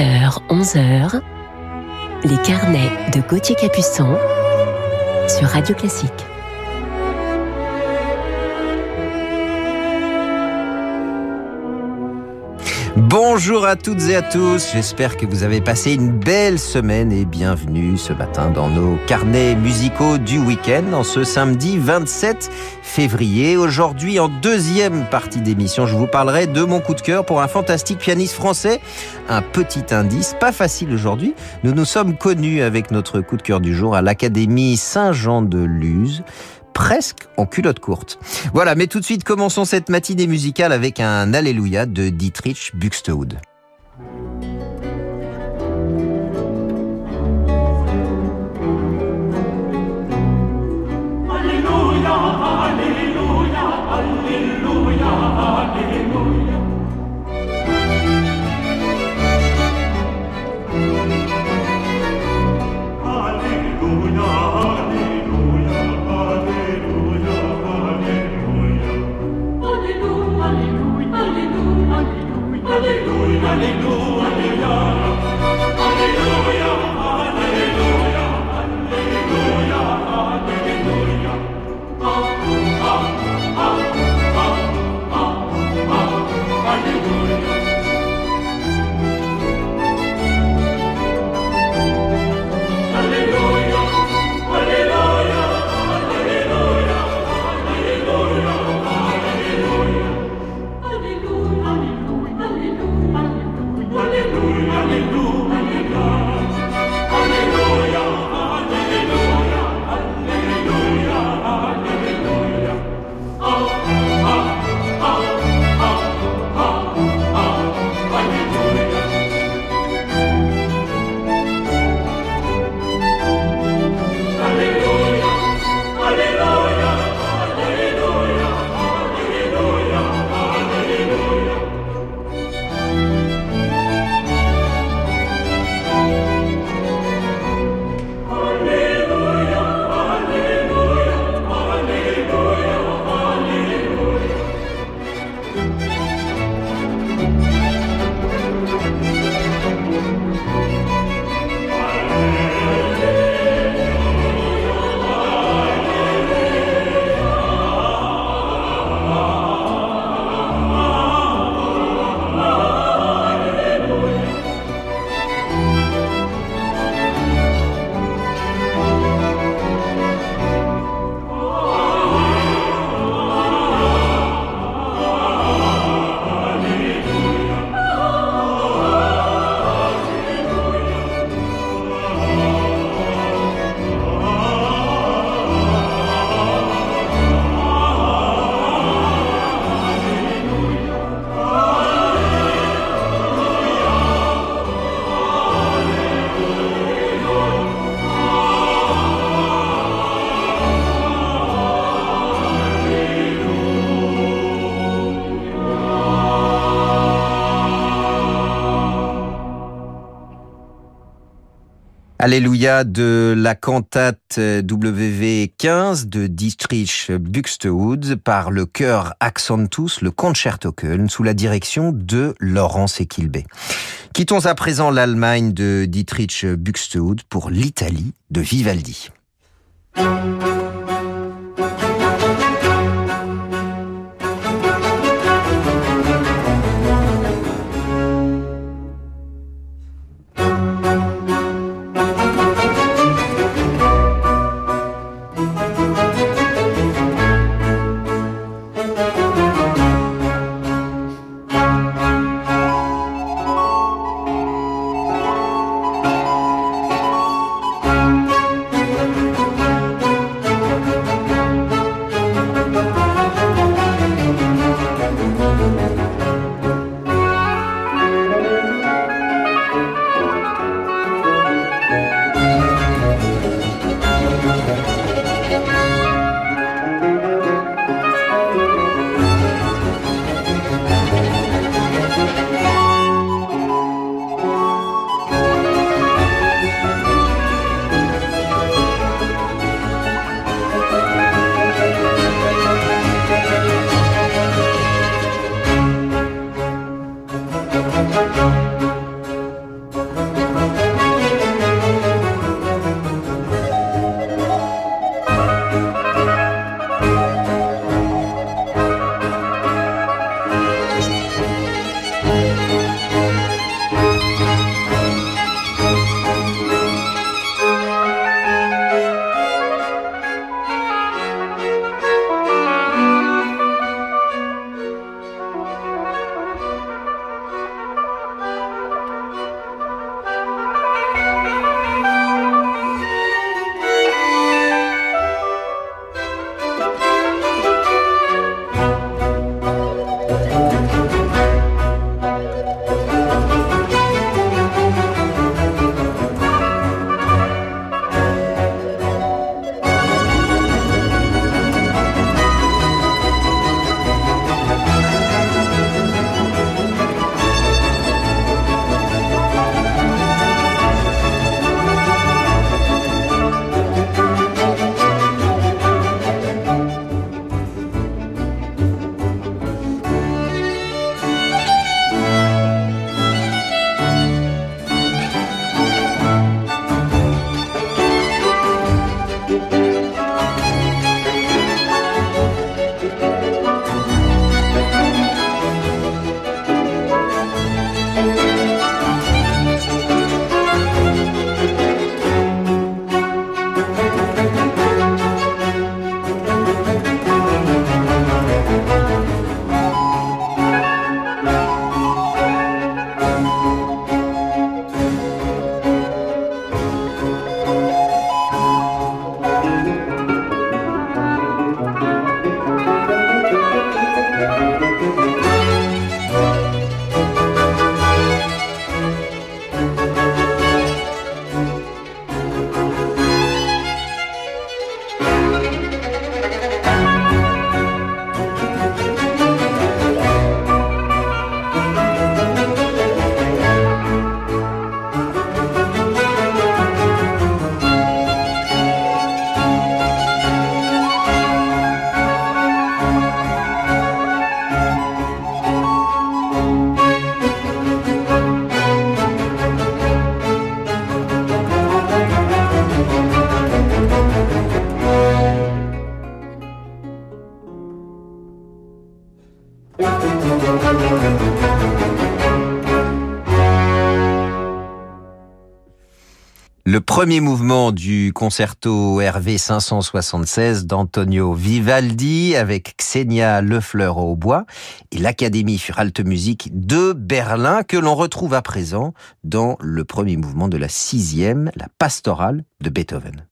10h, 11h, les carnets de Gauthier Capuçon sur Radio Classique. Bonjour à toutes et à tous, j'espère que vous avez passé une belle semaine et bienvenue ce matin dans nos carnets musicaux du week-end en ce samedi 27 février. Aujourd'hui, en deuxième partie d'émission, je vous parlerai de mon coup de cœur pour un fantastique pianiste français. Un petit indice, pas facile aujourd'hui. Nous nous sommes connus avec notre coup de cœur du jour à l'Académie Saint-Jean de Luz presque en culotte courte. Voilà, mais tout de suite, commençons cette matinée musicale avec un Alléluia de Dietrich Buxtehude. Hallelujah. Alléluia de la cantate WV15 de Dietrich Buxtehude par le chœur Accentus, le Concerto Köln, sous la direction de Laurence Equilbé. Quittons à présent l'Allemagne de Dietrich Buxtehude pour l'Italie de Vivaldi. Premier mouvement du concerto RV 576 d'Antonio Vivaldi avec Xenia Lefleur au bois et l'Académie für Alte Musik de Berlin que l'on retrouve à présent dans le premier mouvement de la sixième, la pastorale de Beethoven.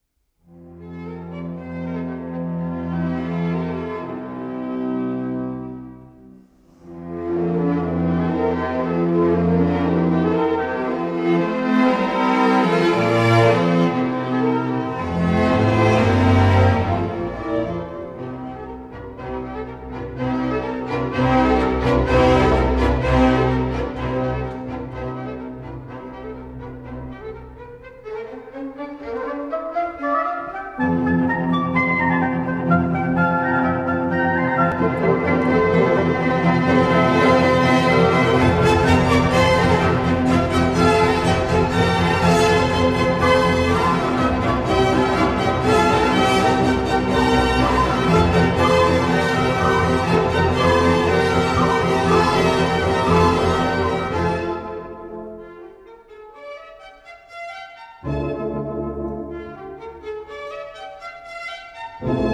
you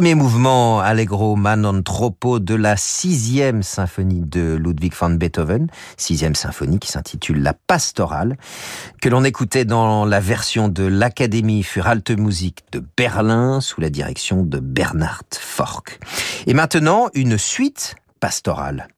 premier mouvement Allegro man troppo de la sixième symphonie de Ludwig van Beethoven, sixième symphonie qui s'intitule La Pastorale, que l'on écoutait dans la version de l'Académie für Alte Musik de Berlin sous la direction de Bernhard Fork. Et maintenant, une suite pastorale.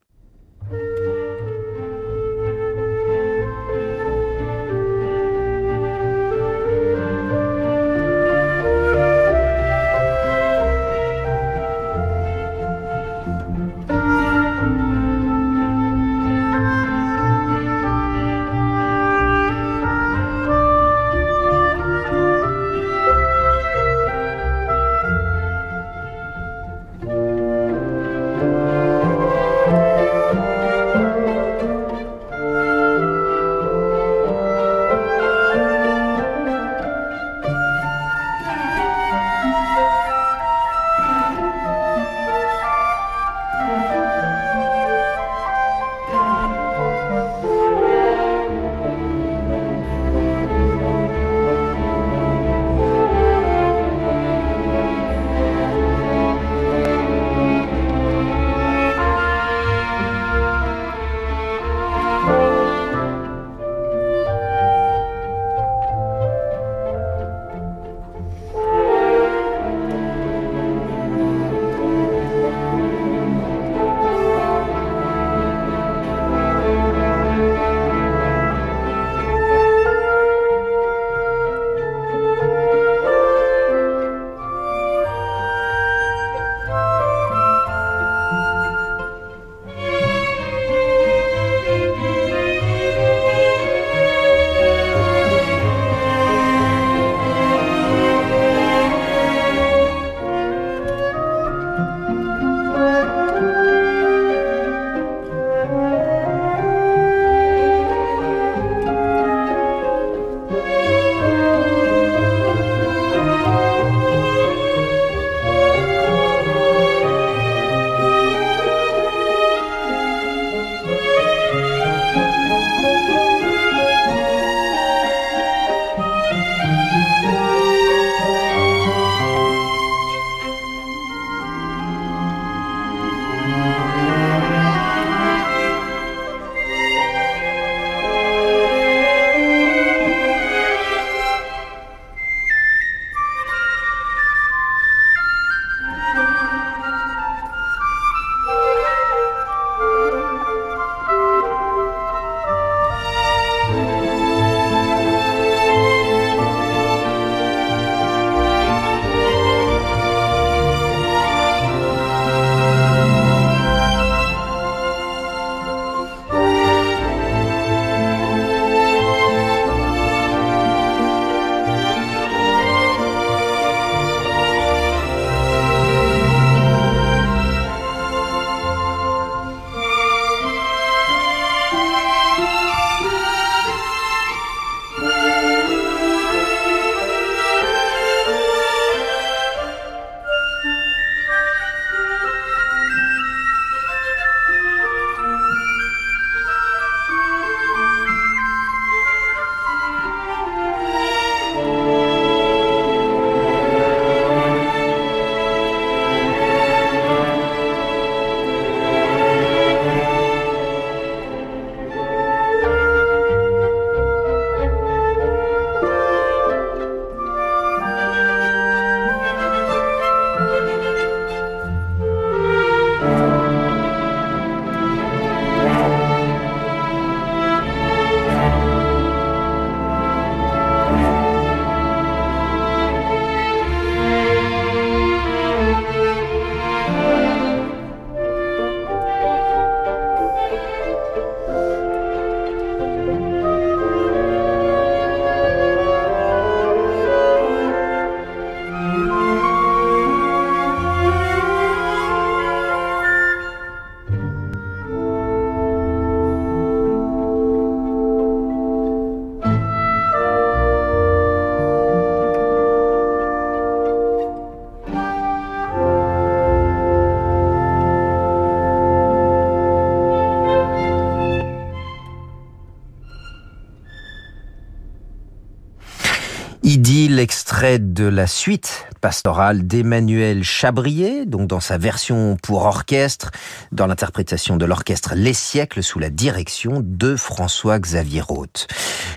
Idylle, extrait de la suite pastorale d'Emmanuel Chabrier, donc dans sa version pour orchestre, dans l'interprétation de l'orchestre Les siècles sous la direction de François-Xavier Roth.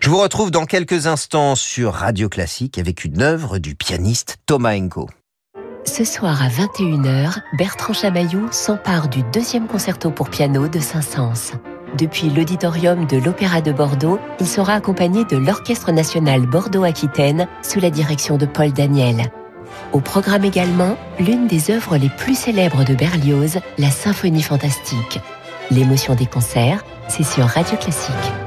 Je vous retrouve dans quelques instants sur Radio Classique avec une œuvre du pianiste Thomas Enko. Ce soir à 21h, Bertrand Chamaillou s'empare du deuxième concerto pour piano de Saint-Saëns. Depuis l'auditorium de l'Opéra de Bordeaux, il sera accompagné de l'Orchestre national Bordeaux-Aquitaine sous la direction de Paul Daniel. Au programme également, l'une des œuvres les plus célèbres de Berlioz, la Symphonie fantastique. L'émotion des concerts, c'est sur Radio Classique.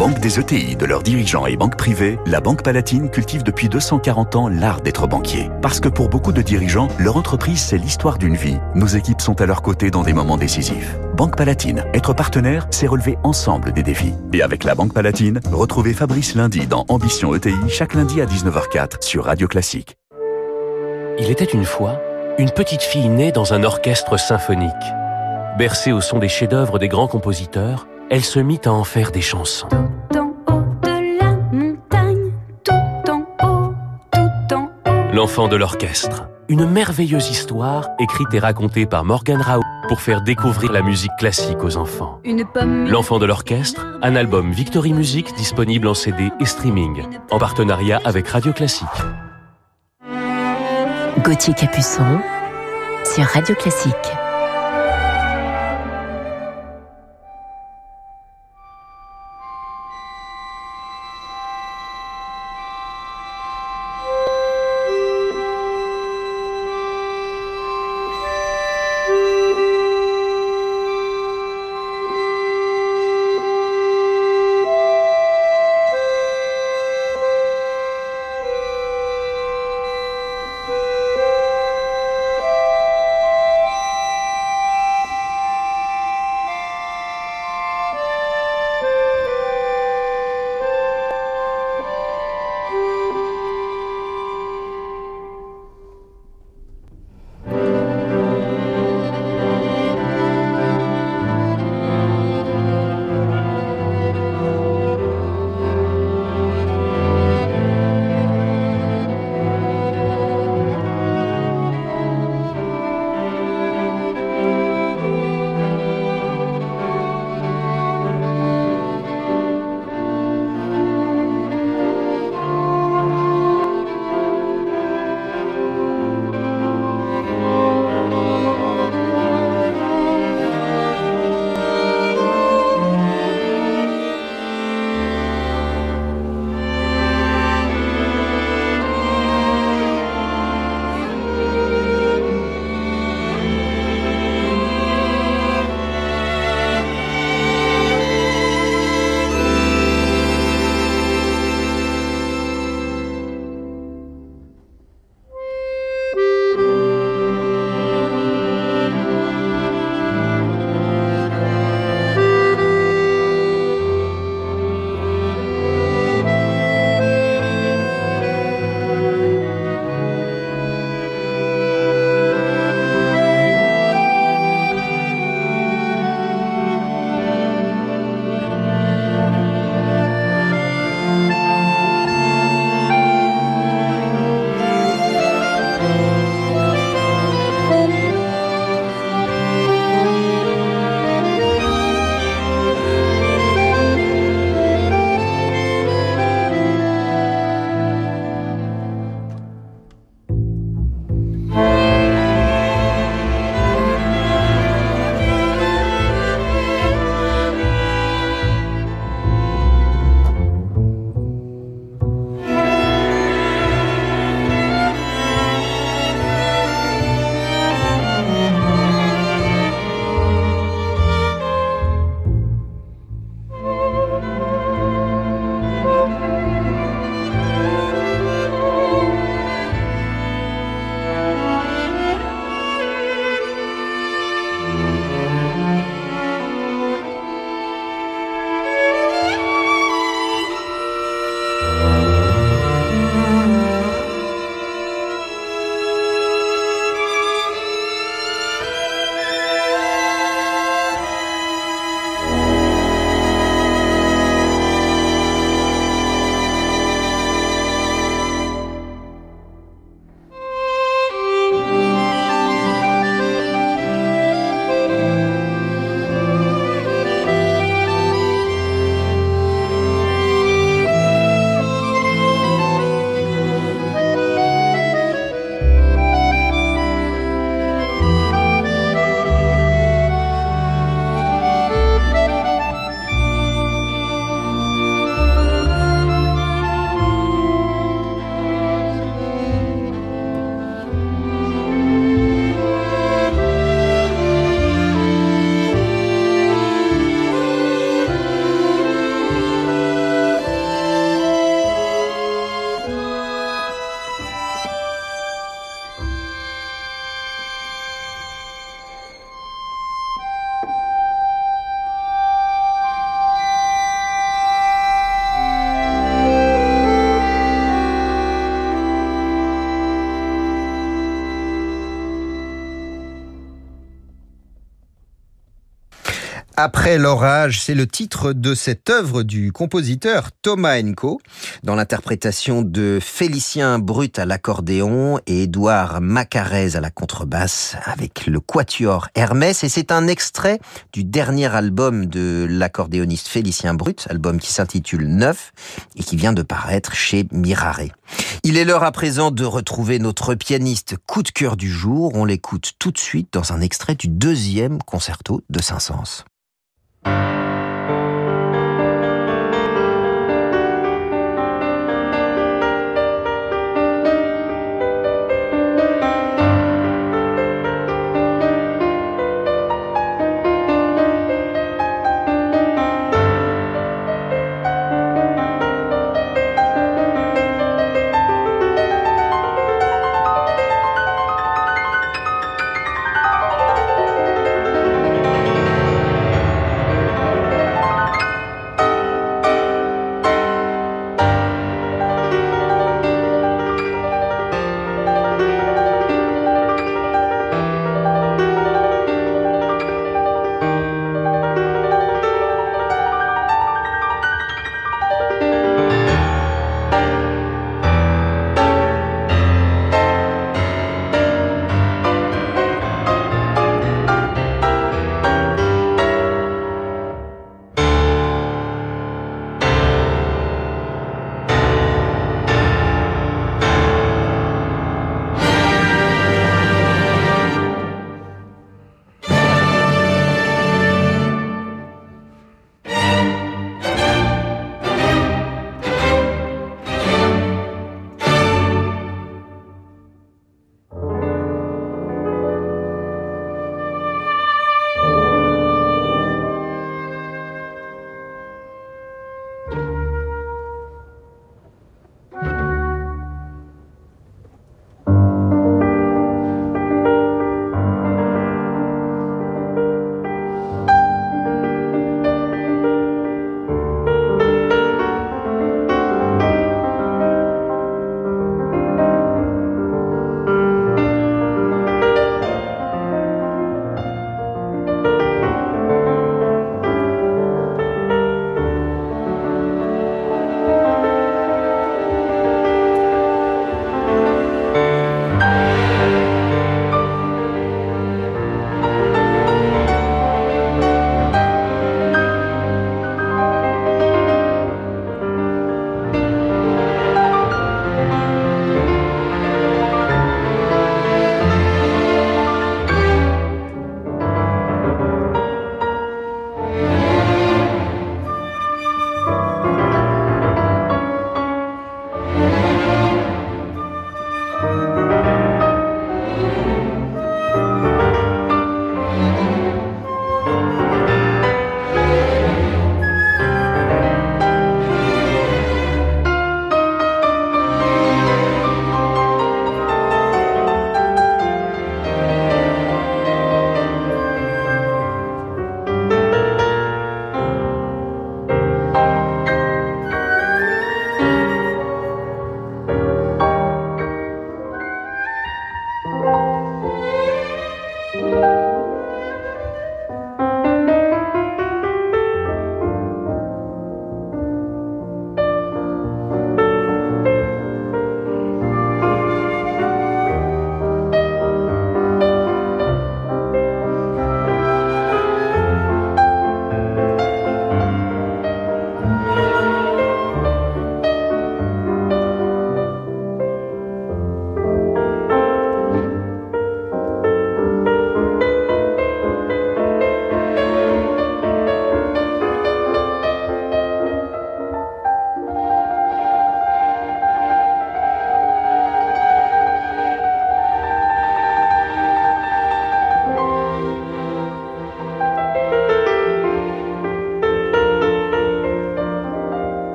Banque des ETI, de leurs dirigeants et banques privées, la Banque Palatine cultive depuis 240 ans l'art d'être banquier. Parce que pour beaucoup de dirigeants, leur entreprise, c'est l'histoire d'une vie. Nos équipes sont à leur côté dans des moments décisifs. Banque Palatine, être partenaire, c'est relever ensemble des défis. Et avec la Banque Palatine, retrouvez Fabrice lundi dans Ambition ETI, chaque lundi à 19h04 sur Radio Classique. Il était une fois une petite fille née dans un orchestre symphonique. Bercée au son des chefs-d'œuvre des grands compositeurs, elle se mit à en faire des chansons. Tout en haut de la montagne, tout en haut, tout en haut. L'enfant de l'orchestre. Une merveilleuse histoire écrite et racontée par Morgan Rao pour faire découvrir la musique classique aux enfants. Une pomme. L'enfant de l'orchestre, un album Victory Music disponible en CD et streaming, en partenariat avec Radio Classique. Gauthier Capuçon sur Radio Classique. Après l'orage, c'est le titre de cette œuvre du compositeur Thomas Enco, dans l'interprétation de Félicien Brut à l'accordéon et Édouard Macarez à la contrebasse avec le quatuor Hermès. Et c'est un extrait du dernier album de l'accordéoniste Félicien Brut, album qui s'intitule Neuf et qui vient de paraître chez Mirare. Il est l'heure à présent de retrouver notre pianiste coup de cœur du jour. On l'écoute tout de suite dans un extrait du deuxième concerto de Saint-Saëns. Thank you.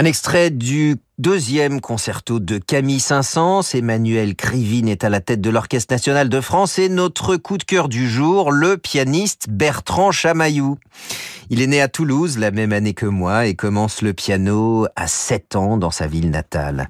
Un extrait du deuxième concerto de Camille Saint-Saëns. Emmanuel Krivine est à la tête de l'Orchestre national de France et notre coup de cœur du jour, le pianiste Bertrand Chamaillou. Il est né à Toulouse la même année que moi et commence le piano à 7 ans dans sa ville natale.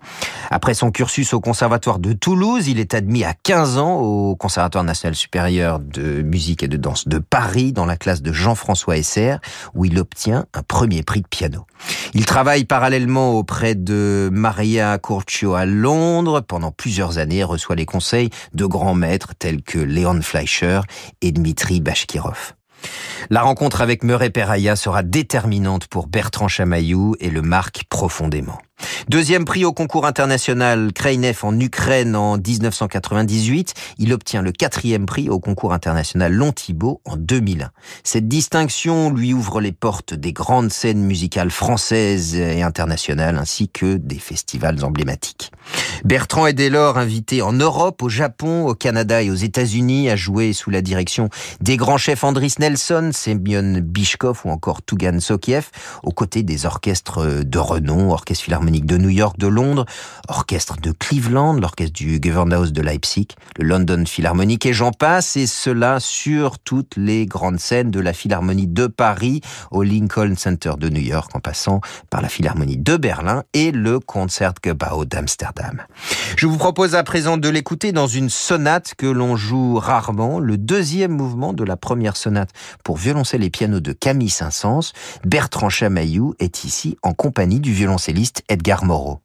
Après son cursus au conservatoire de Toulouse, il est admis à 15 ans au Conservatoire national supérieur de musique et de danse de Paris dans la classe de Jean-François Esser où il obtient un premier prix de piano. Il travaille parallèlement auprès de Maria Curcio à Londres pendant plusieurs années reçoit les conseils de grands maîtres tels que Léon Fleischer et Dmitri Bashkirov. La rencontre avec Murray Peraya sera déterminante pour Bertrand Chamaillou et le marque profondément. Deuxième prix au concours international Kraïnev en Ukraine en 1998. Il obtient le quatrième prix au concours international Long Thibault en 2001. Cette distinction lui ouvre les portes des grandes scènes musicales françaises et internationales ainsi que des festivals emblématiques. Bertrand est dès lors invité en Europe, au Japon, au Canada et aux États-Unis à jouer sous la direction des grands chefs Andris Nelson, Semyon Bishkov ou encore Tugan Sokiev, aux côtés des orchestres de renom, Orchestre Philharmonique de New York, de Londres, Orchestre de Cleveland, l'Orchestre du Gewandhaus de Leipzig, le London Philharmonic et j'en passe, et cela sur toutes les grandes scènes de la Philharmonie de Paris au Lincoln Center de New York en passant par la Philharmonie de Berlin et le Concertgebouw d'Amsterdam. Je vous propose à présent de l'écouter dans une sonate que l'on joue rarement, le deuxième mouvement de la première sonate pour violoncelle et piano de Camille Saint-Saëns. Bertrand Chamaillou est ici en compagnie du violoncelliste Edgar Moreau.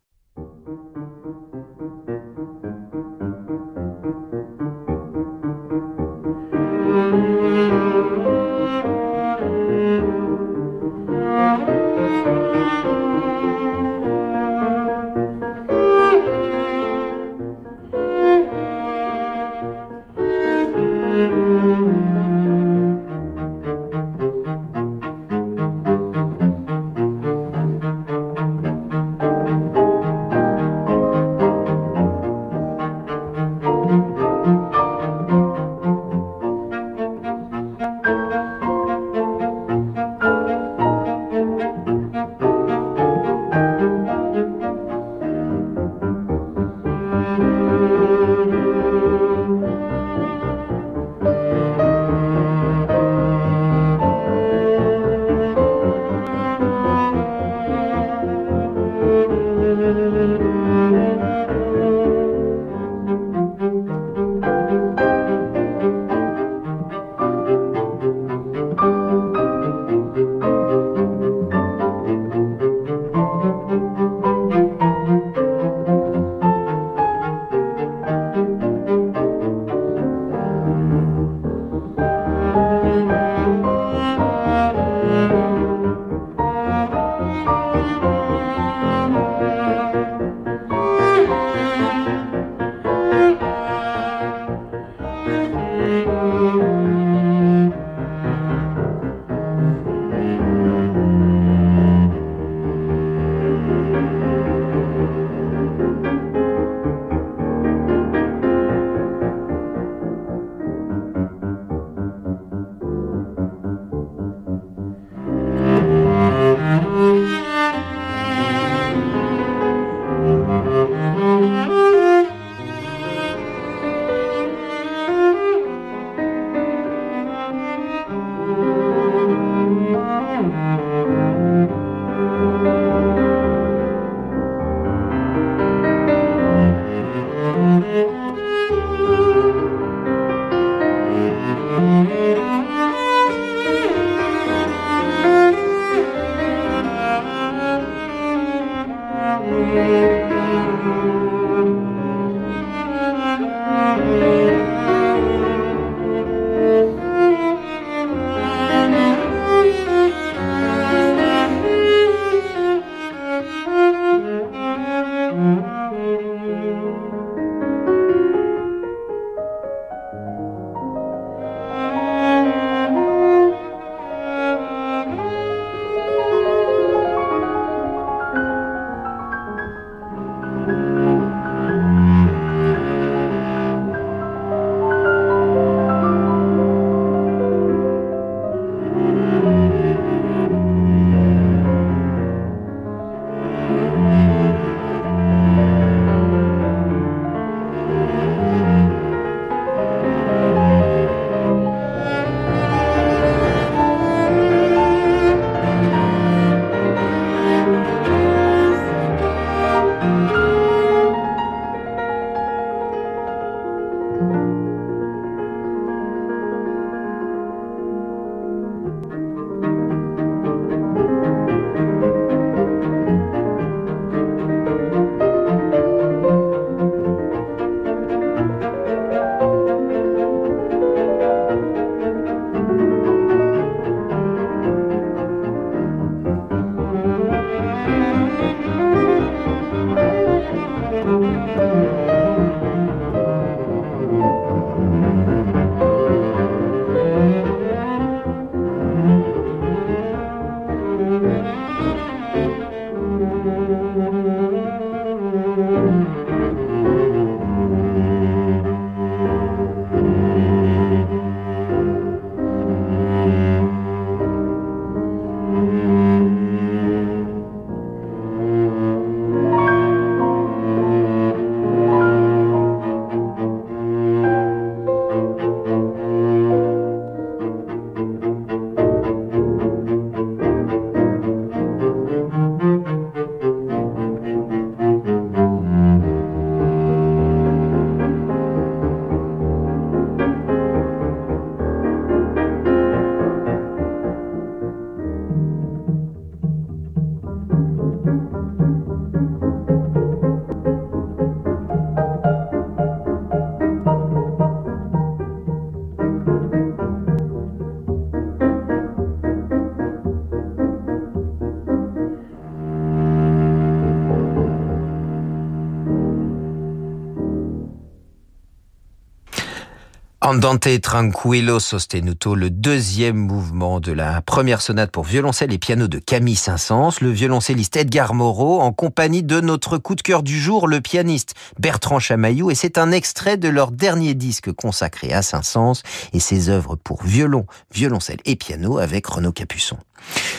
Andante tranquillo sostenuto, le deuxième mouvement de la première sonate pour violoncelle et piano de Camille Saint-Saëns, le violoncelliste Edgar Moreau, en compagnie de notre coup de cœur du jour, le pianiste Bertrand Chamaillou, et c'est un extrait de leur dernier disque consacré à Saint-Saëns et ses œuvres pour violon, violoncelle et piano avec Renaud Capuçon.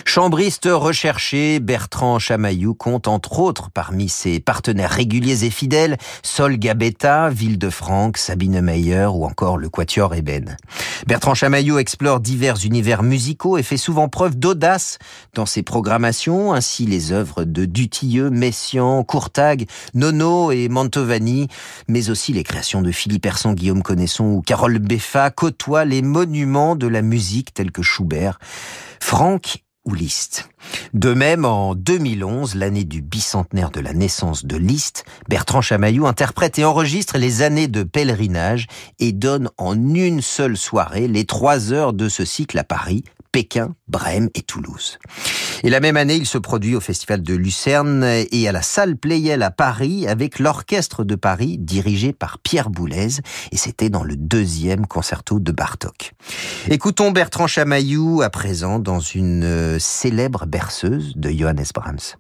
Chambriste recherché, Bertrand Chamaillou compte entre autres parmi ses partenaires réguliers et fidèles Sol Gabetta, Ville de Franck, Sabine Meyer ou encore le Quatuor Eben. Bertrand Chamaillou explore divers univers musicaux et fait souvent preuve d'audace dans ses programmations, ainsi les œuvres de Dutilleux, Messiaen, Courtag, Nono et Mantovani, mais aussi les créations de Philippe Herson, Guillaume Connaisson ou Carole Beffa côtoient les monuments de la musique tels que Schubert. Franck ou Liszt. De même, en 2011, l'année du bicentenaire de la naissance de Liszt, Bertrand Chamaillou interprète et enregistre les années de pèlerinage et donne en une seule soirée les trois heures de ce cycle à Paris, Pékin, Brême et Toulouse. Et la même année, il se produit au Festival de Lucerne et à la salle Playel à Paris avec l'Orchestre de Paris dirigé par Pierre Boulez et c'était dans le deuxième concerto de Bartok. Écoutons Bertrand Chamaillou à présent dans une euh, célèbre berceuse de Johannes Brahms.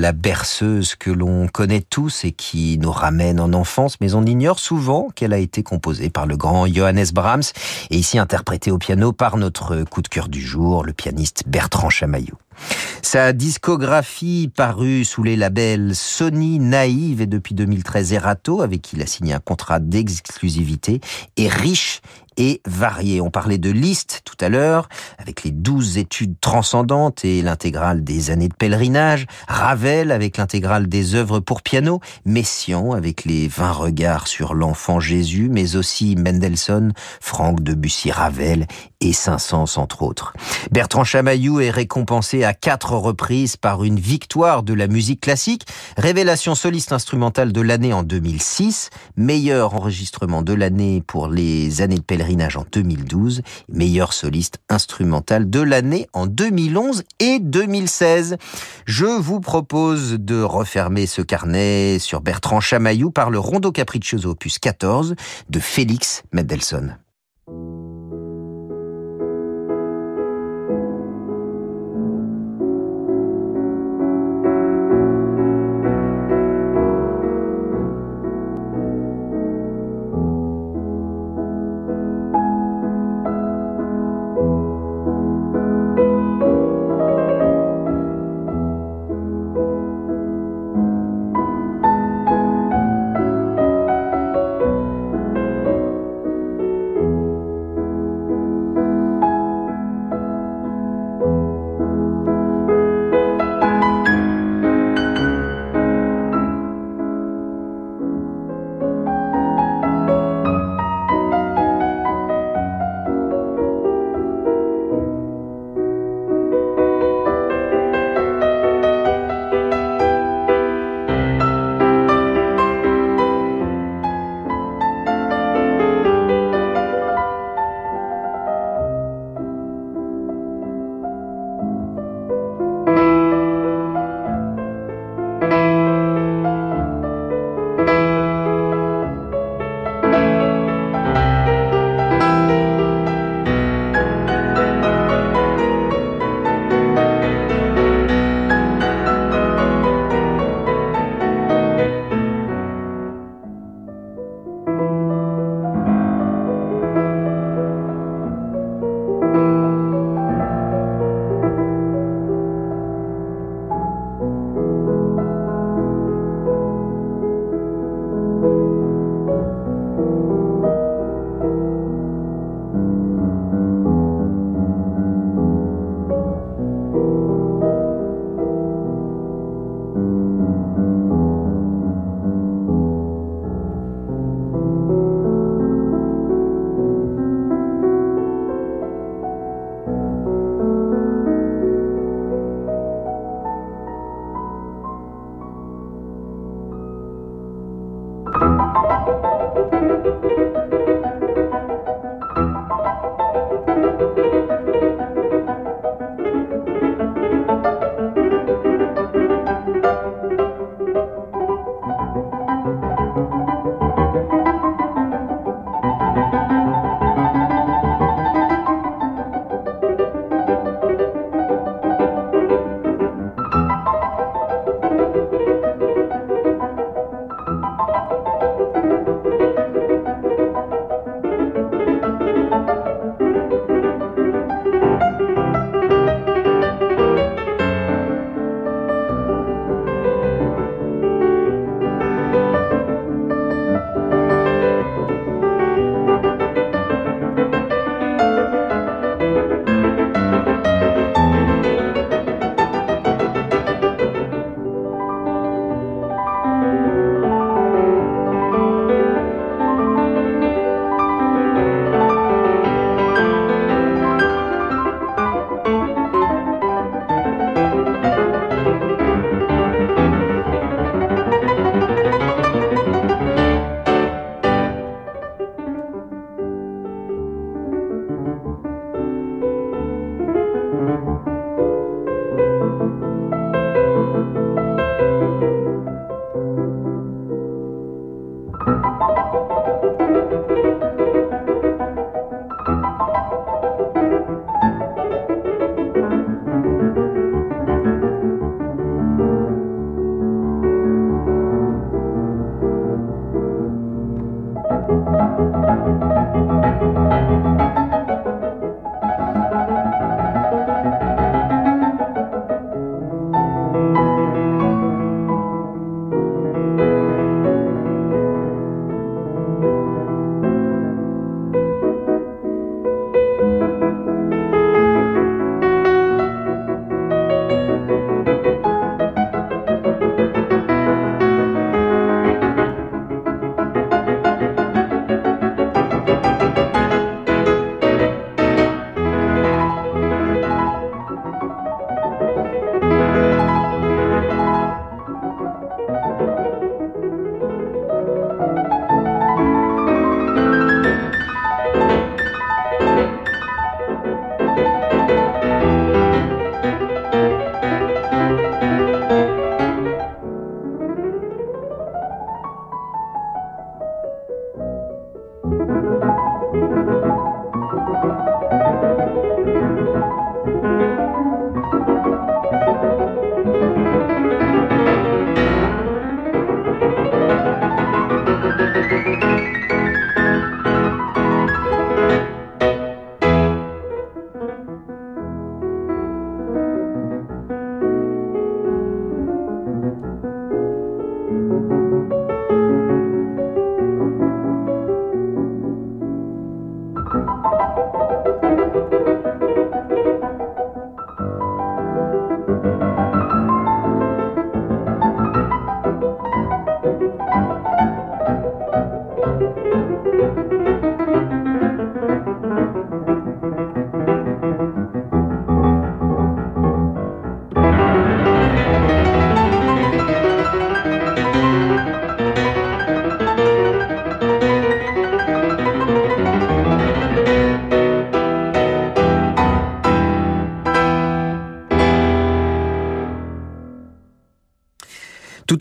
La berceuse que l'on connaît tous et qui nous ramène en enfance, mais on ignore souvent qu'elle a été composée par le grand Johannes Brahms et ici interprétée au piano par notre coup de cœur du jour, le pianiste Bertrand Chamaillou. Sa discographie parue sous les labels Sony, Naïve et depuis 2013 Erato, avec qui il a signé un contrat d'exclusivité, est riche et variée. On parlait de Liszt tout à l'heure, avec les douze études transcendantes et l'intégrale des années de pèlerinage, Ravel avec l'intégrale des œuvres pour piano, Messiaen avec les vingt regards sur l'enfant Jésus, mais aussi Mendelssohn, Franck Debussy, Ravel et Saint-Saëns entre autres. Bertrand Chamaillou est récompensé à quatre reprises par une victoire de la musique classique, révélation soliste instrumentale de l'année en 2006, meilleur enregistrement de l'année pour les années de pèlerinage en 2012, meilleur soliste instrumental de l'année en 2011 et 2016. Je vous propose de refermer ce carnet sur Bertrand Chamaillou par le Rondo Capriccioso opus 14 de Félix Mendelssohn.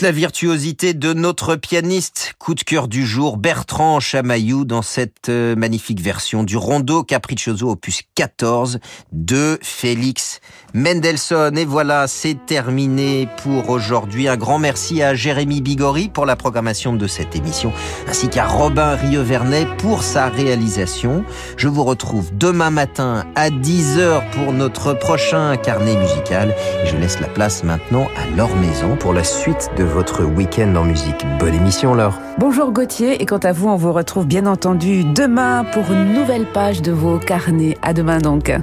La virtuosité de notre pianiste, coup de cœur du jour, Bertrand Chamaillou, dans cette euh, magnifique version du Rondo Capriccioso opus 14 de Félix Mendelssohn. Et voilà, c'est terminé pour aujourd'hui. Un grand merci à Jérémy Bigori pour la programmation de cette émission, ainsi qu'à Robin Rieuvernet pour sa réalisation. Je vous retrouve demain matin à 10h pour notre prochain carnet musical. Je laisse la place maintenant à Laure Maison pour la suite de votre week-end en musique. Bonne émission, Laure. Bonjour Gauthier, et quant à vous, on vous retrouve bien entendu demain pour une nouvelle page de vos carnets. À demain donc.